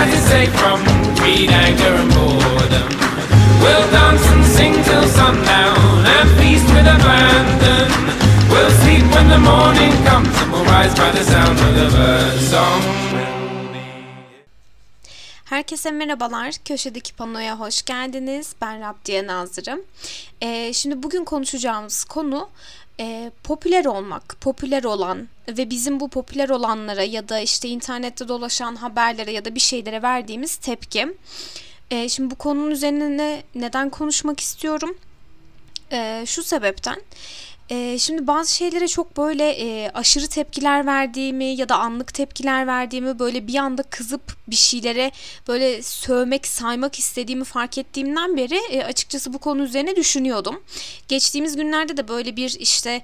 that's safe from greed, anger, and boredom. We'll dance and sing till sundown and feast with abandon. We'll sleep when the morning comes and we'll rise by the sound of the bird song. Herkese merhabalar. Köşedeki panoya hoş geldiniz. Ben Rabdiye Nazırım. Ee, şimdi bugün konuşacağımız konu e, popüler olmak, popüler olan ve bizim bu popüler olanlara ya da işte internette dolaşan haberlere ya da bir şeylere verdiğimiz tepki. E, şimdi bu konunun üzerine neden konuşmak istiyorum? E, şu sebepten. Şimdi bazı şeylere çok böyle aşırı tepkiler verdiğimi ya da anlık tepkiler verdiğimi böyle bir anda kızıp bir şeylere böyle sövmek, saymak istediğimi fark ettiğimden beri açıkçası bu konu üzerine düşünüyordum. Geçtiğimiz günlerde de böyle bir işte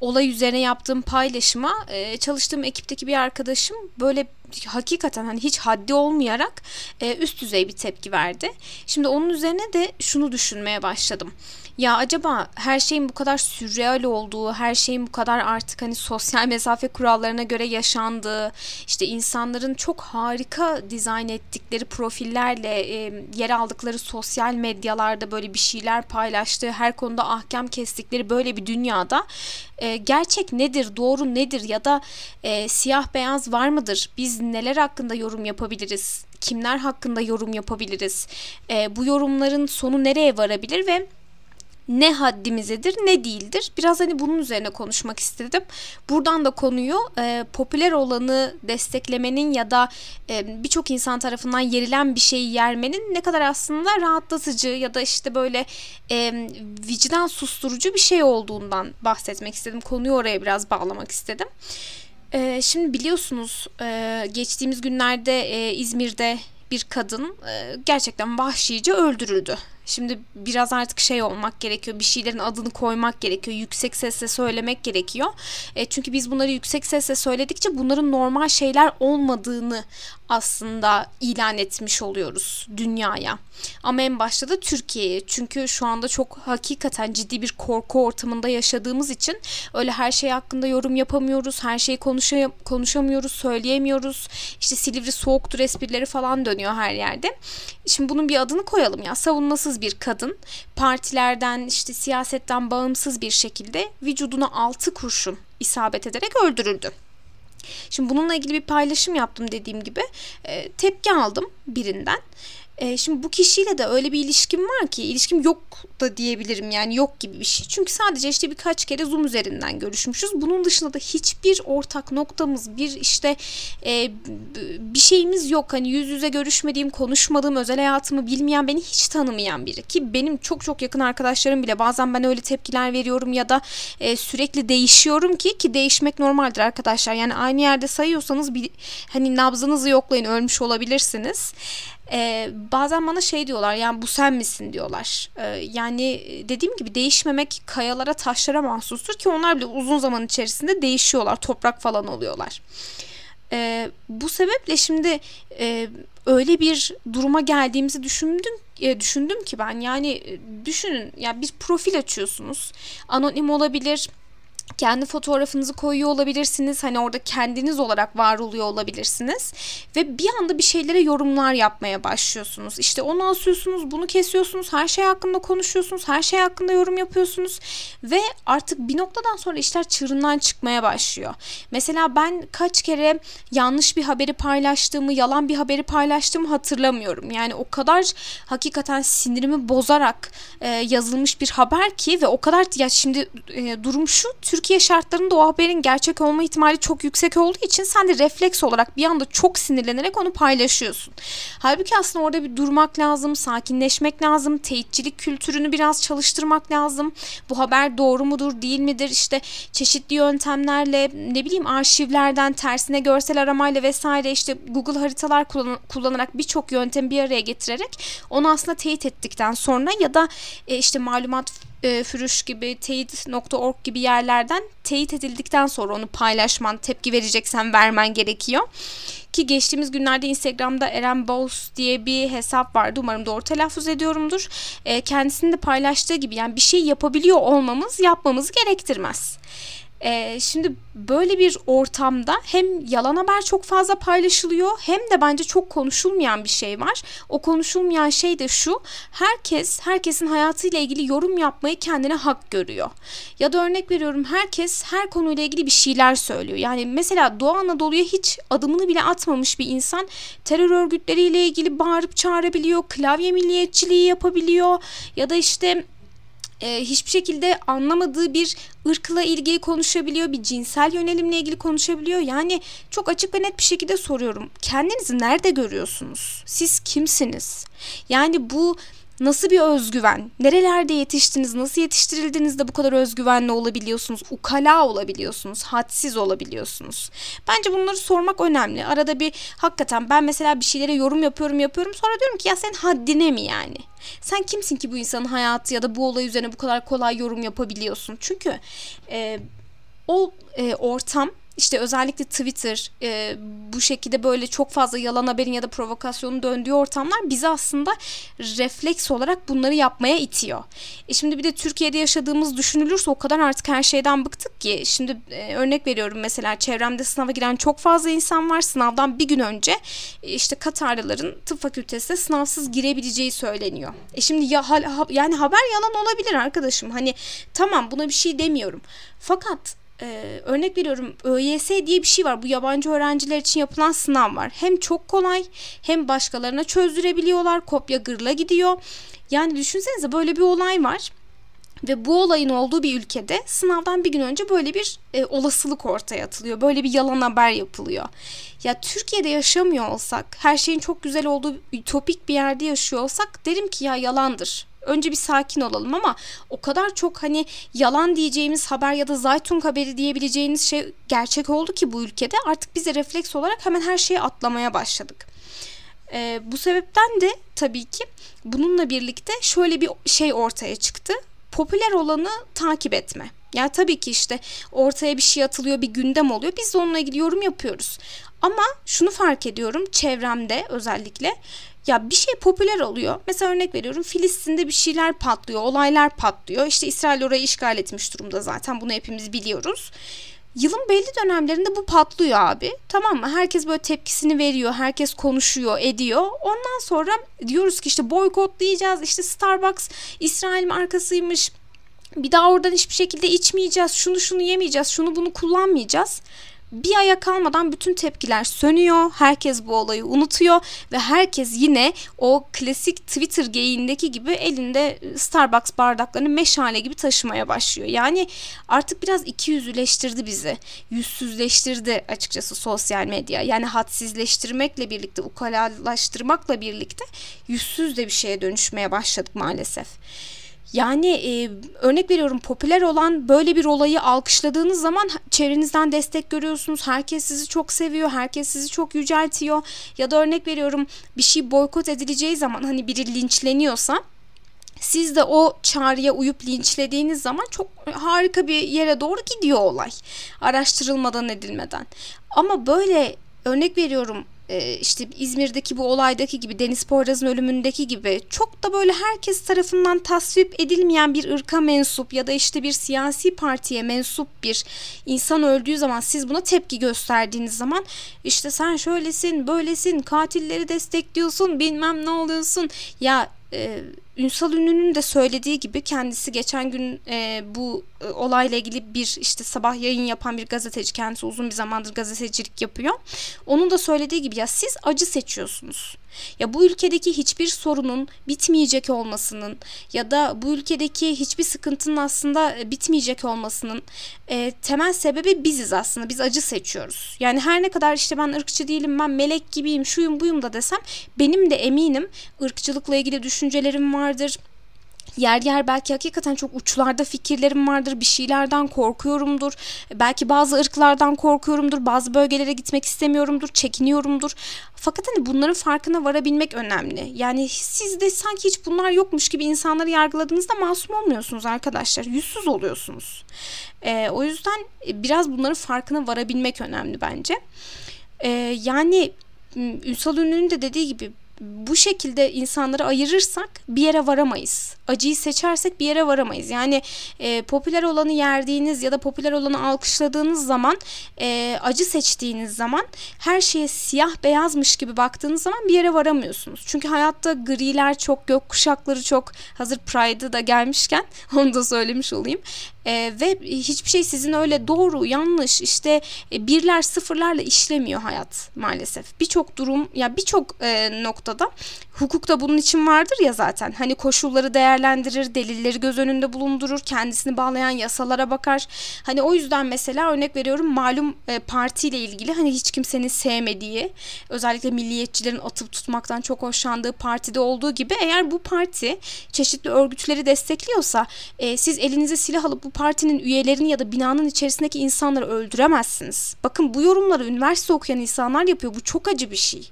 olay üzerine yaptığım paylaşıma çalıştığım ekipteki bir arkadaşım böyle hakikaten hani hiç haddi olmayarak e, üst düzey bir tepki verdi. Şimdi onun üzerine de şunu düşünmeye başladım. Ya acaba her şeyin bu kadar sürreal olduğu, her şeyin bu kadar artık hani sosyal mesafe kurallarına göre yaşandığı, işte insanların çok harika dizayn ettikleri profillerle e, yer aldıkları sosyal medyalarda böyle bir şeyler paylaştığı, her konuda ahkam kestikleri böyle bir dünyada e, gerçek nedir, doğru nedir ya da e, siyah beyaz var mıdır? Biz neler hakkında yorum yapabiliriz? Kimler hakkında yorum yapabiliriz? E, bu yorumların sonu nereye varabilir ve ne haddimizedir ne değildir. Biraz hani bunun üzerine konuşmak istedim. Buradan da konuyu e, popüler olanı desteklemenin ya da e, birçok insan tarafından yerilen bir şeyi yermenin ne kadar aslında rahatlatıcı ya da işte böyle e, vicdan susturucu bir şey olduğundan bahsetmek istedim. Konuyu oraya biraz bağlamak istedim. E, şimdi biliyorsunuz e, geçtiğimiz günlerde e, İzmir'de bir kadın e, gerçekten vahşice öldürüldü. Şimdi biraz artık şey olmak gerekiyor. Bir şeylerin adını koymak gerekiyor. Yüksek sesle söylemek gerekiyor. E, çünkü biz bunları yüksek sesle söyledikçe bunların normal şeyler olmadığını aslında ilan etmiş oluyoruz dünyaya. Ama en başta da Türkiye'ye. Çünkü şu anda çok hakikaten ciddi bir korku ortamında yaşadığımız için öyle her şey hakkında yorum yapamıyoruz. Her şeyi konuşa konuşamıyoruz, söyleyemiyoruz. İşte Silivri soğuktur esprileri falan dönüyor her yerde. Şimdi bunun bir adını koyalım ya. Savunmasız bir kadın partilerden işte siyasetten bağımsız bir şekilde vücuduna altı kurşun isabet ederek öldürüldü. Şimdi bununla ilgili bir paylaşım yaptım dediğim gibi. E, tepki aldım birinden. E, şimdi bu kişiyle de öyle bir ilişkim var ki ilişkim yok da diyebilirim yani yok gibi bir şey. Çünkü sadece işte birkaç kere Zoom üzerinden görüşmüşüz. Bunun dışında da hiçbir ortak noktamız, bir işte e, bir şeyimiz yok. Hani yüz yüze görüşmediğim, konuşmadığım, özel hayatımı bilmeyen, beni hiç tanımayan biri. Ki benim çok çok yakın arkadaşlarım bile bazen ben öyle tepkiler veriyorum ya da e, sürekli değişiyorum ki ki değişmek normaldir arkadaşlar. Yani aynı yerde sayıyorsanız bir hani nabzınızı yoklayın ölmüş olabilirsiniz e, bazen bana şey diyorlar yani bu sen misin diyorlar. E, yani dediğim gibi değişmemek kayalara taşlara mahsustur ki onlar bile uzun zaman içerisinde değişiyorlar toprak falan oluyorlar. E, bu sebeple şimdi e, öyle bir duruma geldiğimizi düşündüm e, düşündüm ki ben yani düşünün ya yani bir profil açıyorsunuz anonim olabilir kendi fotoğrafınızı koyuyor olabilirsiniz. Hani orada kendiniz olarak var oluyor olabilirsiniz. Ve bir anda bir şeylere yorumlar yapmaya başlıyorsunuz. İşte onu asıyorsunuz, bunu kesiyorsunuz, her şey hakkında konuşuyorsunuz, her şey hakkında yorum yapıyorsunuz. Ve artık bir noktadan sonra işler çığırından çıkmaya başlıyor. Mesela ben kaç kere yanlış bir haberi paylaştığımı, yalan bir haberi paylaştığımı hatırlamıyorum. Yani o kadar hakikaten sinirimi bozarak e, yazılmış bir haber ki ve o kadar ya şimdi e, durum şu Türkiye şartlarında o haberin gerçek olma ihtimali çok yüksek olduğu için sen de refleks olarak bir anda çok sinirlenerek onu paylaşıyorsun. Halbuki aslında orada bir durmak lazım, sakinleşmek lazım, teyitçilik kültürünü biraz çalıştırmak lazım. Bu haber doğru mudur, değil midir? İşte çeşitli yöntemlerle ne bileyim arşivlerden tersine görsel aramayla vesaire işte Google haritalar kullanarak birçok yöntem bir araya getirerek onu aslında teyit ettikten sonra ya da e, işte malumat e, Fürüş gibi, teyit.org gibi yerlerden teyit edildikten sonra onu paylaşman, tepki vereceksen vermen gerekiyor. Ki geçtiğimiz günlerde Instagram'da Eren Bows diye bir hesap vardı. Umarım doğru telaffuz ediyorumdur. E, kendisinin de paylaştığı gibi yani bir şey yapabiliyor olmamız yapmamızı gerektirmez. Ee, şimdi böyle bir ortamda hem yalan haber çok fazla paylaşılıyor hem de bence çok konuşulmayan bir şey var. O konuşulmayan şey de şu. Herkes herkesin hayatıyla ilgili yorum yapmayı kendine hak görüyor. Ya da örnek veriyorum herkes her konuyla ilgili bir şeyler söylüyor. Yani mesela Doğu Anadolu'ya hiç adımını bile atmamış bir insan terör örgütleriyle ilgili bağırıp çağırabiliyor, klavye milliyetçiliği yapabiliyor ya da işte e, hiçbir şekilde anlamadığı bir ırkla ilgili konuşabiliyor, bir cinsel yönelimle ilgili konuşabiliyor. Yani çok açık ve net bir şekilde soruyorum. Kendinizi nerede görüyorsunuz? Siz kimsiniz? Yani bu Nasıl bir özgüven? Nerelerde yetiştiniz? Nasıl yetiştirildiniz de bu kadar özgüvenli olabiliyorsunuz? Ukala olabiliyorsunuz. Hadsiz olabiliyorsunuz. Bence bunları sormak önemli. Arada bir hakikaten ben mesela bir şeylere yorum yapıyorum yapıyorum. Sonra diyorum ki ya sen haddine mi yani? Sen kimsin ki bu insanın hayatı ya da bu olay üzerine bu kadar kolay yorum yapabiliyorsun? Çünkü e, o e, ortam işte özellikle Twitter e, bu şekilde böyle çok fazla yalan haberin ya da provokasyonun döndüğü ortamlar bizi aslında refleks olarak bunları yapmaya itiyor. E şimdi bir de Türkiye'de yaşadığımız düşünülürse o kadar artık her şeyden bıktık ki. Şimdi e, örnek veriyorum mesela çevremde sınava giren çok fazla insan var. Sınavdan bir gün önce e, işte Katarlıların tıp fakültesine sınavsız girebileceği söyleniyor. E şimdi ya ha, yani haber yalan olabilir arkadaşım. Hani tamam buna bir şey demiyorum. Fakat ee, örnek veriyorum ÖYS diye bir şey var. Bu yabancı öğrenciler için yapılan sınav var. Hem çok kolay hem başkalarına çözdürebiliyorlar. Kopya gırla gidiyor. Yani düşünsenize böyle bir olay var. Ve bu olayın olduğu bir ülkede sınavdan bir gün önce böyle bir e, olasılık ortaya atılıyor. Böyle bir yalan haber yapılıyor. Ya Türkiye'de yaşamıyor olsak, her şeyin çok güzel olduğu ütopik bir yerde yaşıyor olsak derim ki ya yalandır önce bir sakin olalım ama o kadar çok hani yalan diyeceğimiz haber ya da Zaytung haberi diyebileceğiniz şey gerçek oldu ki bu ülkede artık bize refleks olarak hemen her şeyi atlamaya başladık. Ee, bu sebepten de tabii ki bununla birlikte şöyle bir şey ortaya çıktı. Popüler olanı takip etme. Yani tabii ki işte ortaya bir şey atılıyor, bir gündem oluyor. Biz de onunla ilgili yorum yapıyoruz. Ama şunu fark ediyorum çevremde özellikle ya bir şey popüler oluyor. Mesela örnek veriyorum Filistin'de bir şeyler patlıyor, olaylar patlıyor. İşte İsrail orayı işgal etmiş durumda zaten bunu hepimiz biliyoruz. Yılın belli dönemlerinde bu patlıyor abi. Tamam mı? Herkes böyle tepkisini veriyor. Herkes konuşuyor, ediyor. Ondan sonra diyoruz ki işte boykotlayacağız. İşte Starbucks İsrail markasıymış. Bir daha oradan hiçbir şekilde içmeyeceğiz. Şunu şunu yemeyeceğiz. Şunu bunu kullanmayacağız bir aya kalmadan bütün tepkiler sönüyor. Herkes bu olayı unutuyor ve herkes yine o klasik Twitter geyindeki gibi elinde Starbucks bardaklarını meşale gibi taşımaya başlıyor. Yani artık biraz iki yüzleştirdi bizi. Yüzsüzleştirdi açıkçası sosyal medya. Yani hadsizleştirmekle birlikte, ukalalaştırmakla birlikte yüzsüz de bir şeye dönüşmeye başladık maalesef. Yani e, örnek veriyorum popüler olan böyle bir olayı alkışladığınız zaman çevrenizden destek görüyorsunuz. Herkes sizi çok seviyor, herkes sizi çok yüceltiyor. Ya da örnek veriyorum bir şey boykot edileceği zaman hani biri linçleniyorsa siz de o çağrıya uyup linçlediğiniz zaman çok harika bir yere doğru gidiyor olay. Araştırılmadan edilmeden. Ama böyle örnek veriyorum işte İzmir'deki bu olaydaki gibi Deniz Poyraz'ın ölümündeki gibi çok da böyle herkes tarafından tasvip edilmeyen bir ırka mensup ya da işte bir siyasi partiye mensup bir insan öldüğü zaman siz buna tepki gösterdiğiniz zaman işte sen şöylesin böylesin katilleri destekliyorsun bilmem ne oluyorsun. Ya e, Ünsal Ünlü'nün de söylediği gibi kendisi geçen gün e, bu e, olayla ilgili bir işte sabah yayın yapan bir gazeteci kendisi uzun bir zamandır gazetecilik yapıyor. Onun da söylediği gibi ya siz acı seçiyorsunuz. Ya bu ülkedeki hiçbir sorunun bitmeyecek olmasının ya da bu ülkedeki hiçbir sıkıntının aslında e, bitmeyecek olmasının e, temel sebebi biziz aslında. Biz acı seçiyoruz. Yani her ne kadar işte ben ırkçı değilim, ben melek gibiyim, şuyum buyum da desem benim de eminim ırkçılıkla ilgili düşüncelerim vardır yer yer belki hakikaten çok uçlarda fikirlerim vardır. Bir şeylerden korkuyorumdur. Belki bazı ırklardan korkuyorumdur. Bazı bölgelere gitmek istemiyorumdur. Çekiniyorumdur. Fakat hani bunların farkına varabilmek önemli. Yani siz de sanki hiç bunlar yokmuş gibi insanları yargıladığınızda masum olmuyorsunuz arkadaşlar. Yüzsüz oluyorsunuz. Ee, o yüzden biraz bunların farkına varabilmek önemli bence. Ee, yani Ünsal Ünlü'nün de dediği gibi bu şekilde insanları ayırırsak bir yere varamayız. Acıyı seçersek bir yere varamayız. Yani e, popüler olanı yerdiğiniz ya da popüler olanı alkışladığınız zaman e, acı seçtiğiniz zaman her şeye siyah beyazmış gibi baktığınız zaman bir yere varamıyorsunuz. Çünkü hayatta griler çok, gök kuşakları çok. Hazır Pride'ı da gelmişken onu da söylemiş olayım. E, ve hiçbir şey sizin öyle doğru, yanlış, işte e, birler sıfırlarla işlemiyor hayat maalesef. Birçok durum ya birçok e, noktada hukukta bunun için vardır ya zaten. Hani koşulları değerlendirir, delilleri göz önünde bulundurur, kendisini bağlayan yasalara bakar. Hani o yüzden mesela örnek veriyorum malum e, partiyle ilgili hani hiç kimsenin sevmediği, özellikle milliyetçilerin atıp tutmaktan çok hoşlandığı partide olduğu gibi eğer bu parti çeşitli örgütleri destekliyorsa e, siz elinize silah alıp bu partinin üyelerini ya da binanın içerisindeki insanları öldüremezsiniz. Bakın bu yorumları üniversite okuyan insanlar yapıyor. Bu çok acı bir şey.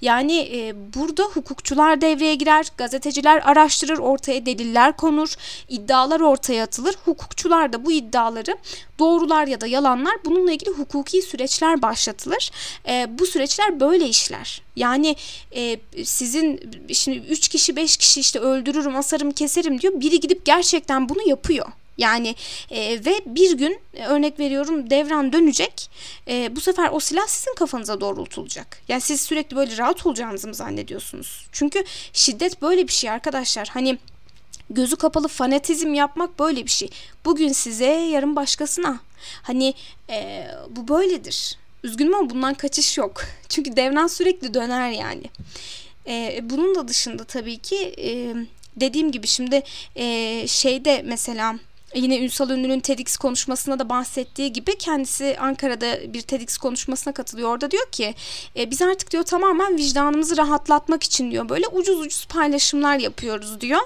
Yani e, burada hukukçular devreye girer, gazeteciler araştırır, ortaya deliller konur, iddialar ortaya atılır. Hukukçular da bu iddiaları doğrular ya da yalanlar bununla ilgili hukuki süreçler başlatılır. E, bu süreçler böyle işler. Yani e, sizin şimdi 3 kişi 5 kişi işte öldürürüm, asarım, keserim diyor. Biri gidip gerçekten bunu yapıyor. Yani e, ve bir gün e, örnek veriyorum devran dönecek. E, bu sefer o silah sizin kafanıza doğrultulacak. Yani siz sürekli böyle rahat olacağınızı mı zannediyorsunuz? Çünkü şiddet böyle bir şey arkadaşlar. Hani gözü kapalı fanatizm yapmak böyle bir şey. Bugün size yarın başkasına. Hani e, bu böyledir. Üzgünüm ama bundan kaçış yok. Çünkü devran sürekli döner yani. E, bunun da dışında tabii ki e, dediğim gibi şimdi e, şeyde mesela Yine Ünsal Ünlü'nün TEDx konuşmasında da bahsettiği gibi kendisi Ankara'da bir TEDx konuşmasına katılıyor. Orada diyor ki e, biz artık diyor tamamen vicdanımızı rahatlatmak için diyor böyle ucuz ucuz paylaşımlar yapıyoruz diyor.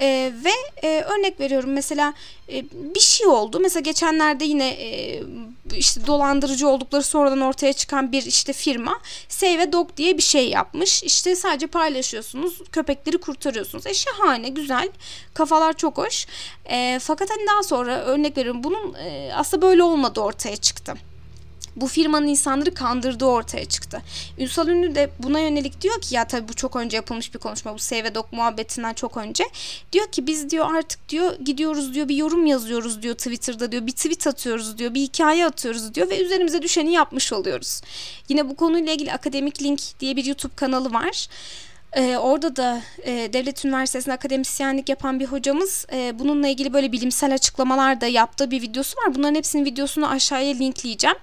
E, ve e, örnek veriyorum mesela e, bir şey oldu. Mesela geçenlerde yine e, işte dolandırıcı oldukları sonradan ortaya çıkan bir işte firma Save Dog diye bir şey yapmış. İşte sadece paylaşıyorsunuz, köpekleri kurtarıyorsunuz. E şahane, güzel. Kafalar çok hoş. E, fakat hani daha sonra örnek veriyorum bunun e, aslında böyle olmadı ortaya çıktı bu firmanın insanları kandırdığı ortaya çıktı. Ünsal Ünlü de buna yönelik diyor ki ya tabii bu çok önce yapılmış bir konuşma bu Save ve Dok muhabbetinden çok önce. Diyor ki biz diyor artık diyor gidiyoruz diyor bir yorum yazıyoruz diyor Twitter'da diyor bir tweet atıyoruz diyor bir hikaye atıyoruz diyor ve üzerimize düşeni yapmış oluyoruz. Yine bu konuyla ilgili Akademik Link diye bir YouTube kanalı var. Ee, orada da e, Devlet Üniversitesi'nde akademisyenlik yapan bir hocamız e, bununla ilgili böyle bilimsel açıklamalar da yaptığı bir videosu var. Bunların hepsinin videosunu aşağıya linkleyeceğim.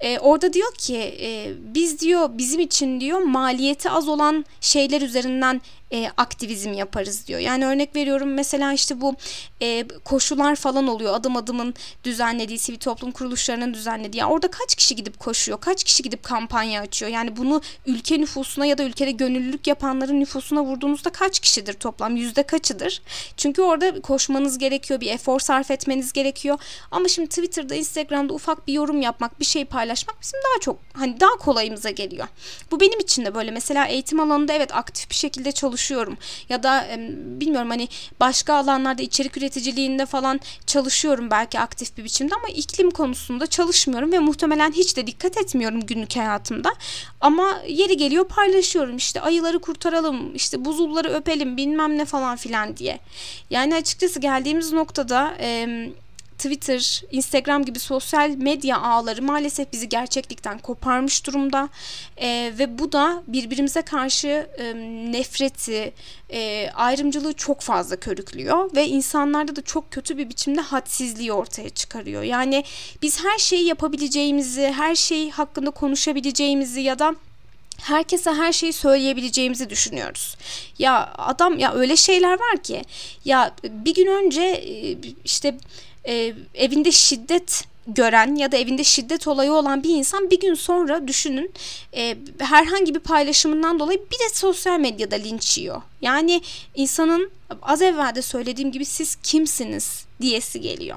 E, orada diyor ki e, biz diyor bizim için diyor maliyeti az olan şeyler üzerinden e, aktivizm yaparız diyor. Yani örnek veriyorum mesela işte bu e, koşular falan oluyor. Adım adımın düzenlediği, sivil toplum kuruluşlarının düzenlediği. Yani orada kaç kişi gidip koşuyor? Kaç kişi gidip kampanya açıyor? Yani bunu ülke nüfusuna ya da ülkede gönüllülük yapanların nüfusuna vurduğunuzda kaç kişidir toplam? Yüzde kaçıdır? Çünkü orada koşmanız gerekiyor. Bir efor sarf etmeniz gerekiyor. Ama şimdi Twitter'da, Instagram'da ufak bir yorum yapmak, bir şey paylaşmak bizim daha çok hani daha kolayımıza geliyor. Bu benim için de böyle. Mesela eğitim alanında evet aktif bir şekilde çalışıyorum çalışıyorum ya da bilmiyorum hani başka alanlarda içerik üreticiliğinde falan çalışıyorum belki aktif bir biçimde ama iklim konusunda çalışmıyorum ve muhtemelen hiç de dikkat etmiyorum günlük hayatımda. Ama yeri geliyor paylaşıyorum işte ayıları kurtaralım işte buzulları öpelim bilmem ne falan filan diye. Yani açıkçası geldiğimiz noktada Twitter, Instagram gibi sosyal medya ağları maalesef bizi gerçeklikten koparmış durumda e, ve bu da birbirimize karşı e, nefreti, e, ayrımcılığı çok fazla körüklüyor ve insanlarda da çok kötü bir biçimde hadsizliği ortaya çıkarıyor. Yani biz her şeyi yapabileceğimizi, her şey hakkında konuşabileceğimizi ya da herkese her şeyi söyleyebileceğimizi düşünüyoruz. Ya adam ya öyle şeyler var ki ya bir gün önce e, işte e, evinde şiddet gören ya da evinde şiddet olayı olan bir insan bir gün sonra düşünün e, herhangi bir paylaşımından dolayı bir de sosyal medyada linç yiyor. Yani insanın az evvel de söylediğim gibi siz kimsiniz diyesi geliyor.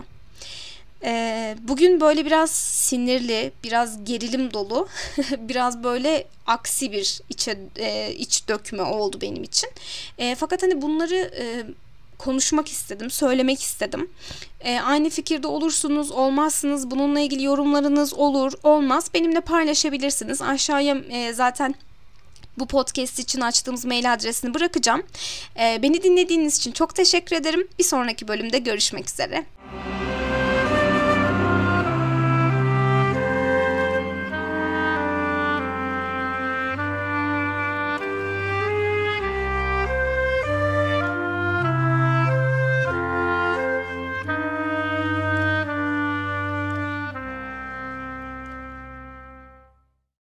E, bugün böyle biraz sinirli, biraz gerilim dolu, biraz böyle aksi bir içe e, iç dökme oldu benim için. E, fakat hani bunları e, konuşmak istedim, söylemek istedim. E, aynı fikirde olursunuz, olmazsınız. Bununla ilgili yorumlarınız olur, olmaz. Benimle paylaşabilirsiniz. Aşağıya e, zaten bu podcast için açtığımız mail adresini bırakacağım. E, beni dinlediğiniz için çok teşekkür ederim. Bir sonraki bölümde görüşmek üzere.